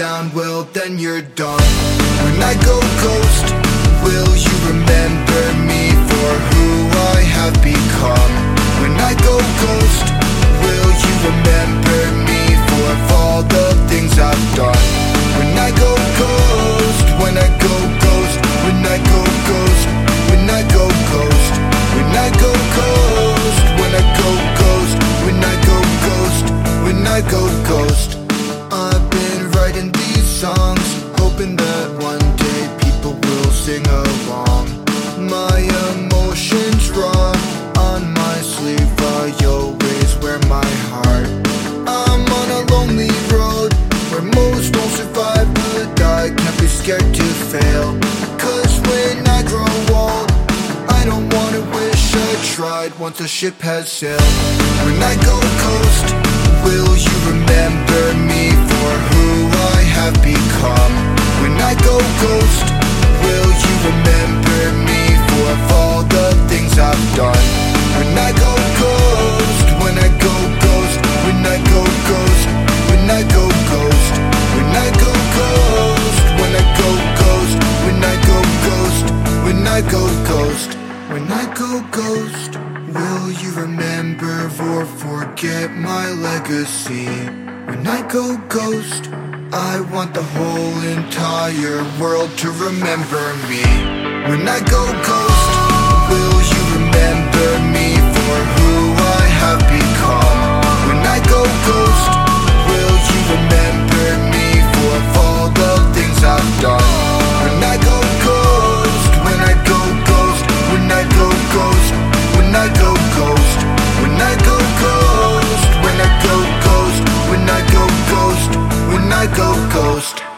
down, well then you're done When I go ghost, will you remember me? That one day people will sing along. My emotions run on my sleeve. I always wear my heart. I'm on a lonely road where most don't survive, but I can't be scared to fail. Cause when I grow old, I don't wanna wish I tried once a ship has sailed. When I go coast, will you ghost Will you remember me for all the things I've done? When I go ghost, when I go ghost When I go ghost, when I go ghost When I go ghost, when I go ghost When I go ghost, when I go ghost When I go ghost Will you remember or forget my legacy? When I go ghost I want the whole entire world to remember me. When I go I go ghost.